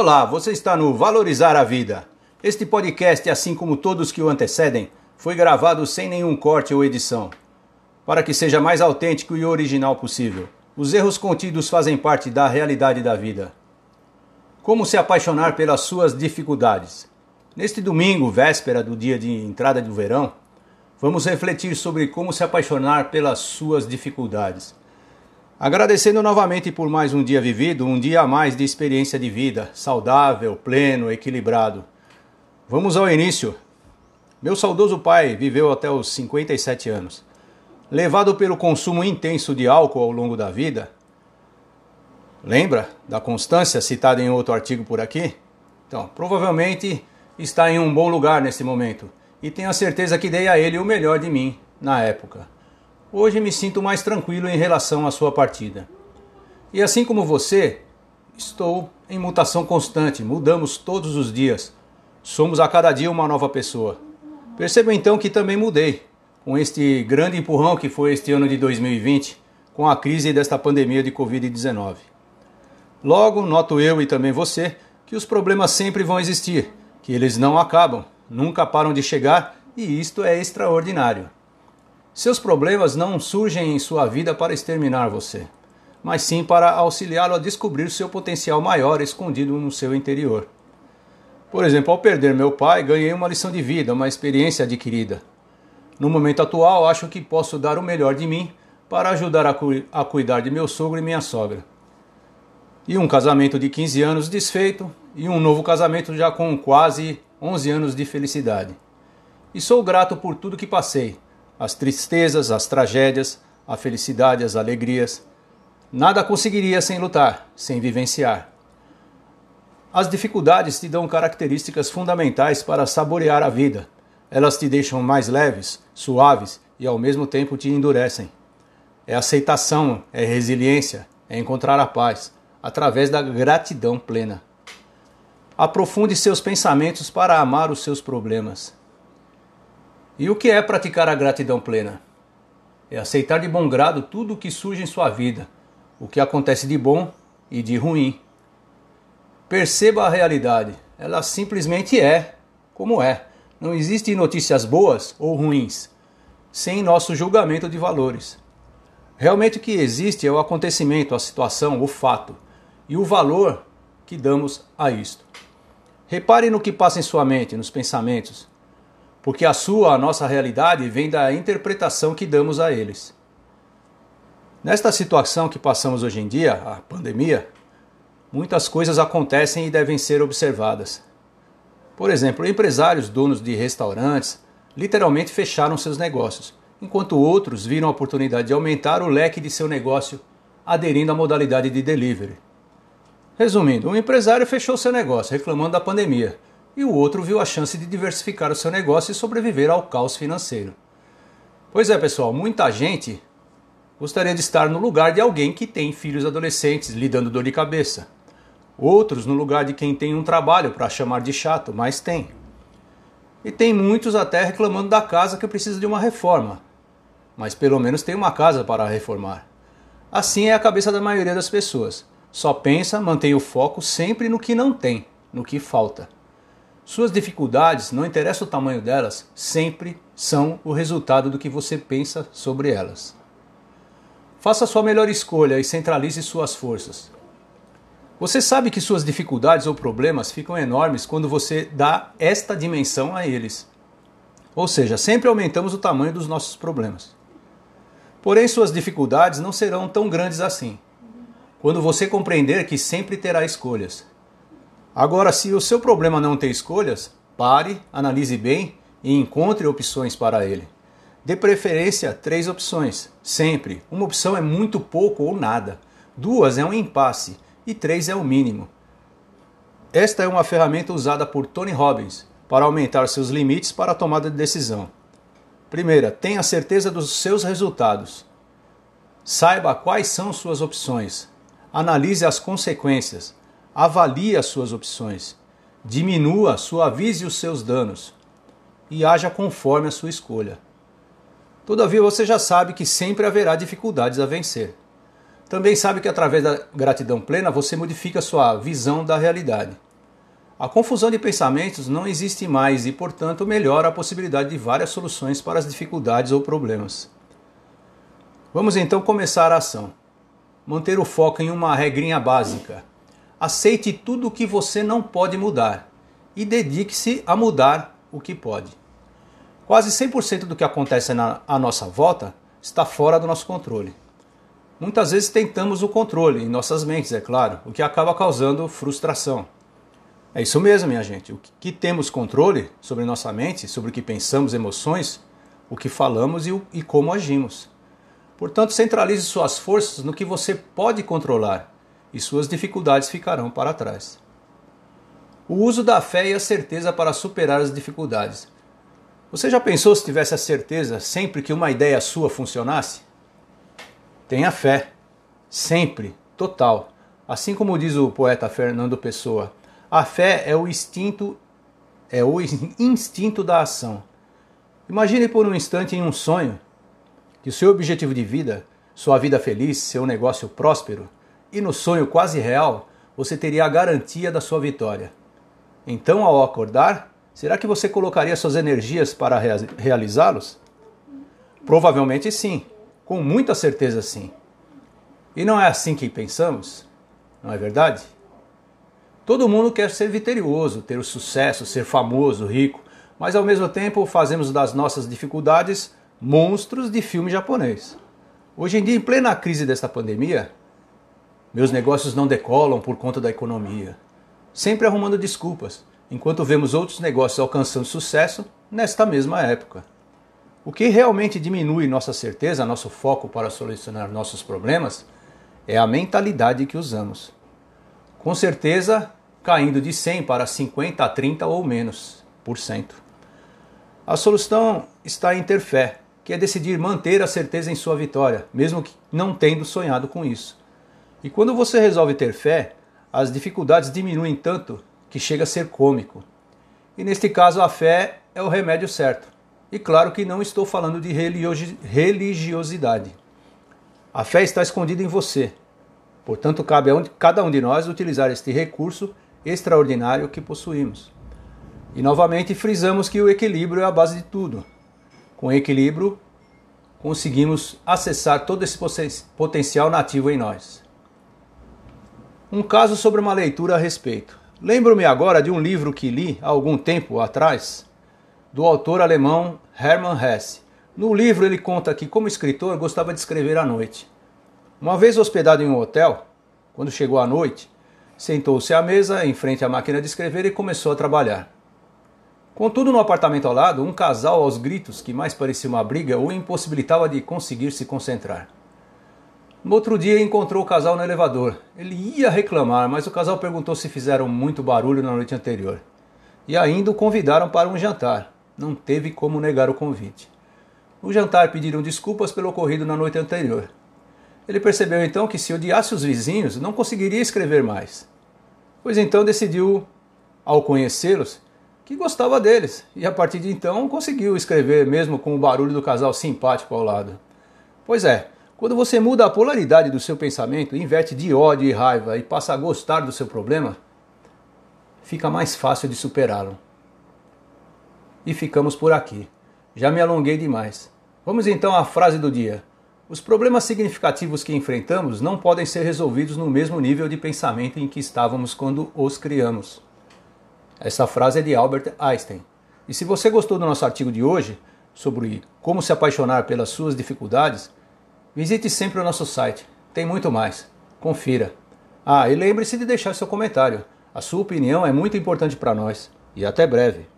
Olá, você está no Valorizar a Vida. Este podcast, assim como todos que o antecedem, foi gravado sem nenhum corte ou edição, para que seja mais autêntico e original possível. Os erros contidos fazem parte da realidade da vida. Como se apaixonar pelas suas dificuldades? Neste domingo, véspera do dia de entrada do verão, vamos refletir sobre como se apaixonar pelas suas dificuldades. Agradecendo novamente por mais um dia vivido, um dia a mais de experiência de vida, saudável, pleno, equilibrado. Vamos ao início. Meu saudoso pai viveu até os 57 anos. Levado pelo consumo intenso de álcool ao longo da vida, lembra da constância citada em outro artigo por aqui? Então, provavelmente está em um bom lugar nesse momento e tenho a certeza que dei a ele o melhor de mim na época. Hoje me sinto mais tranquilo em relação à sua partida. E assim como você, estou em mutação constante, mudamos todos os dias. Somos a cada dia uma nova pessoa. Percebo então que também mudei, com este grande empurrão que foi este ano de 2020, com a crise desta pandemia de Covid-19. Logo, noto eu e também você que os problemas sempre vão existir, que eles não acabam, nunca param de chegar e isto é extraordinário. Seus problemas não surgem em sua vida para exterminar você, mas sim para auxiliá-lo a descobrir seu potencial maior escondido no seu interior. Por exemplo, ao perder meu pai, ganhei uma lição de vida, uma experiência adquirida. No momento atual, acho que posso dar o melhor de mim para ajudar a, cu a cuidar de meu sogro e minha sogra. E um casamento de 15 anos desfeito e um novo casamento já com quase 11 anos de felicidade. E sou grato por tudo que passei as tristezas, as tragédias, a felicidade, as alegrias. Nada conseguiria sem lutar, sem vivenciar. As dificuldades te dão características fundamentais para saborear a vida. Elas te deixam mais leves, suaves e ao mesmo tempo te endurecem. É aceitação, é resiliência, é encontrar a paz através da gratidão plena. Aprofunde seus pensamentos para amar os seus problemas. E o que é praticar a gratidão plena? É aceitar de bom grado tudo o que surge em sua vida, o que acontece de bom e de ruim. Perceba a realidade, ela simplesmente é como é. Não existem notícias boas ou ruins, sem nosso julgamento de valores. Realmente o que existe é o acontecimento, a situação, o fato e o valor que damos a isto. Repare no que passa em sua mente, nos pensamentos porque a sua, a nossa realidade vem da interpretação que damos a eles. Nesta situação que passamos hoje em dia, a pandemia, muitas coisas acontecem e devem ser observadas. Por exemplo, empresários donos de restaurantes literalmente fecharam seus negócios, enquanto outros viram a oportunidade de aumentar o leque de seu negócio aderindo à modalidade de delivery. Resumindo, um empresário fechou seu negócio reclamando da pandemia, e o outro viu a chance de diversificar o seu negócio e sobreviver ao caos financeiro. Pois é, pessoal, muita gente gostaria de estar no lugar de alguém que tem filhos adolescentes lhe dando dor de cabeça. Outros no lugar de quem tem um trabalho para chamar de chato, mas tem. E tem muitos até reclamando da casa que precisa de uma reforma. Mas pelo menos tem uma casa para reformar. Assim é a cabeça da maioria das pessoas. Só pensa, mantém o foco sempre no que não tem, no que falta. Suas dificuldades, não interessa o tamanho delas, sempre são o resultado do que você pensa sobre elas. Faça sua melhor escolha e centralize suas forças. Você sabe que suas dificuldades ou problemas ficam enormes quando você dá esta dimensão a eles. Ou seja, sempre aumentamos o tamanho dos nossos problemas. Porém, suas dificuldades não serão tão grandes assim. Quando você compreender que sempre terá escolhas Agora, se o seu problema não tem escolhas, pare, analise bem e encontre opções para ele. De preferência, três opções. Sempre. Uma opção é muito pouco ou nada. Duas é um impasse. E três é o mínimo. Esta é uma ferramenta usada por Tony Robbins para aumentar seus limites para a tomada de decisão. Primeira, tenha certeza dos seus resultados. Saiba quais são suas opções. Analise as consequências avalie as suas opções, diminua, suavize os seus danos e haja conforme a sua escolha. Todavia, você já sabe que sempre haverá dificuldades a vencer. Também sabe que através da gratidão plena você modifica sua visão da realidade. A confusão de pensamentos não existe mais e, portanto, melhora a possibilidade de várias soluções para as dificuldades ou problemas. Vamos então começar a ação. Manter o foco em uma regrinha básica. Aceite tudo o que você não pode mudar e dedique-se a mudar o que pode. Quase 100% do que acontece na, à nossa volta está fora do nosso controle. Muitas vezes tentamos o controle em nossas mentes, é claro, o que acaba causando frustração. É isso mesmo, minha gente. O que temos controle sobre nossa mente, sobre o que pensamos, emoções, o que falamos e, o, e como agimos. Portanto, centralize suas forças no que você pode controlar e suas dificuldades ficarão para trás. O uso da fé e a certeza para superar as dificuldades. Você já pensou se tivesse a certeza sempre que uma ideia sua funcionasse? Tenha fé, sempre, total. Assim como diz o poeta Fernando Pessoa, a fé é o instinto é o instinto da ação. Imagine por um instante em um sonho que o seu objetivo de vida, sua vida feliz, seu negócio próspero, e no sonho quase real, você teria a garantia da sua vitória. Então, ao acordar, será que você colocaria suas energias para realizá-los? Provavelmente sim. Com muita certeza, sim. E não é assim que pensamos? Não é verdade? Todo mundo quer ser vitorioso, ter o sucesso, ser famoso, rico, mas ao mesmo tempo fazemos das nossas dificuldades monstros de filme japonês. Hoje em dia, em plena crise desta pandemia, meus negócios não decolam por conta da economia. Sempre arrumando desculpas, enquanto vemos outros negócios alcançando sucesso nesta mesma época. O que realmente diminui nossa certeza, nosso foco para solucionar nossos problemas, é a mentalidade que usamos. Com certeza, caindo de 100 para 50 a 30 ou menos por cento. A solução está em ter fé, que é decidir manter a certeza em sua vitória, mesmo que não tendo sonhado com isso. E quando você resolve ter fé, as dificuldades diminuem tanto que chega a ser cômico. E neste caso, a fé é o remédio certo. E claro que não estou falando de religiosidade. A fé está escondida em você. Portanto, cabe a cada um de nós utilizar este recurso extraordinário que possuímos. E novamente frisamos que o equilíbrio é a base de tudo. Com equilíbrio, conseguimos acessar todo esse potencial nativo em nós. Um caso sobre uma leitura a respeito. Lembro-me agora de um livro que li há algum tempo atrás do autor alemão Hermann Hesse. No livro ele conta que, como escritor, gostava de escrever à noite. Uma vez hospedado em um hotel, quando chegou à noite, sentou-se à mesa em frente à máquina de escrever e começou a trabalhar. Contudo, no apartamento ao lado, um casal aos gritos, que mais parecia uma briga, o impossibilitava de conseguir se concentrar. No outro dia encontrou o casal no elevador. Ele ia reclamar, mas o casal perguntou se fizeram muito barulho na noite anterior. E ainda o convidaram para um jantar não teve como negar o convite. No jantar pediram desculpas pelo ocorrido na noite anterior. Ele percebeu então que se odiasse os vizinhos, não conseguiria escrever mais. Pois então decidiu, ao conhecê-los, que gostava deles, e a partir de então conseguiu escrever mesmo com o barulho do casal simpático ao lado. Pois é, quando você muda a polaridade do seu pensamento, inverte de ódio e raiva e passa a gostar do seu problema, fica mais fácil de superá-lo e ficamos por aqui. Já me alonguei demais. Vamos então à frase do dia. Os problemas significativos que enfrentamos não podem ser resolvidos no mesmo nível de pensamento em que estávamos quando os criamos. Essa frase é de Albert Einstein. E se você gostou do nosso artigo de hoje, sobre como se apaixonar pelas suas dificuldades, visite sempre o nosso site. Tem muito mais. Confira. Ah, e lembre-se de deixar seu comentário. A sua opinião é muito importante para nós. E até breve.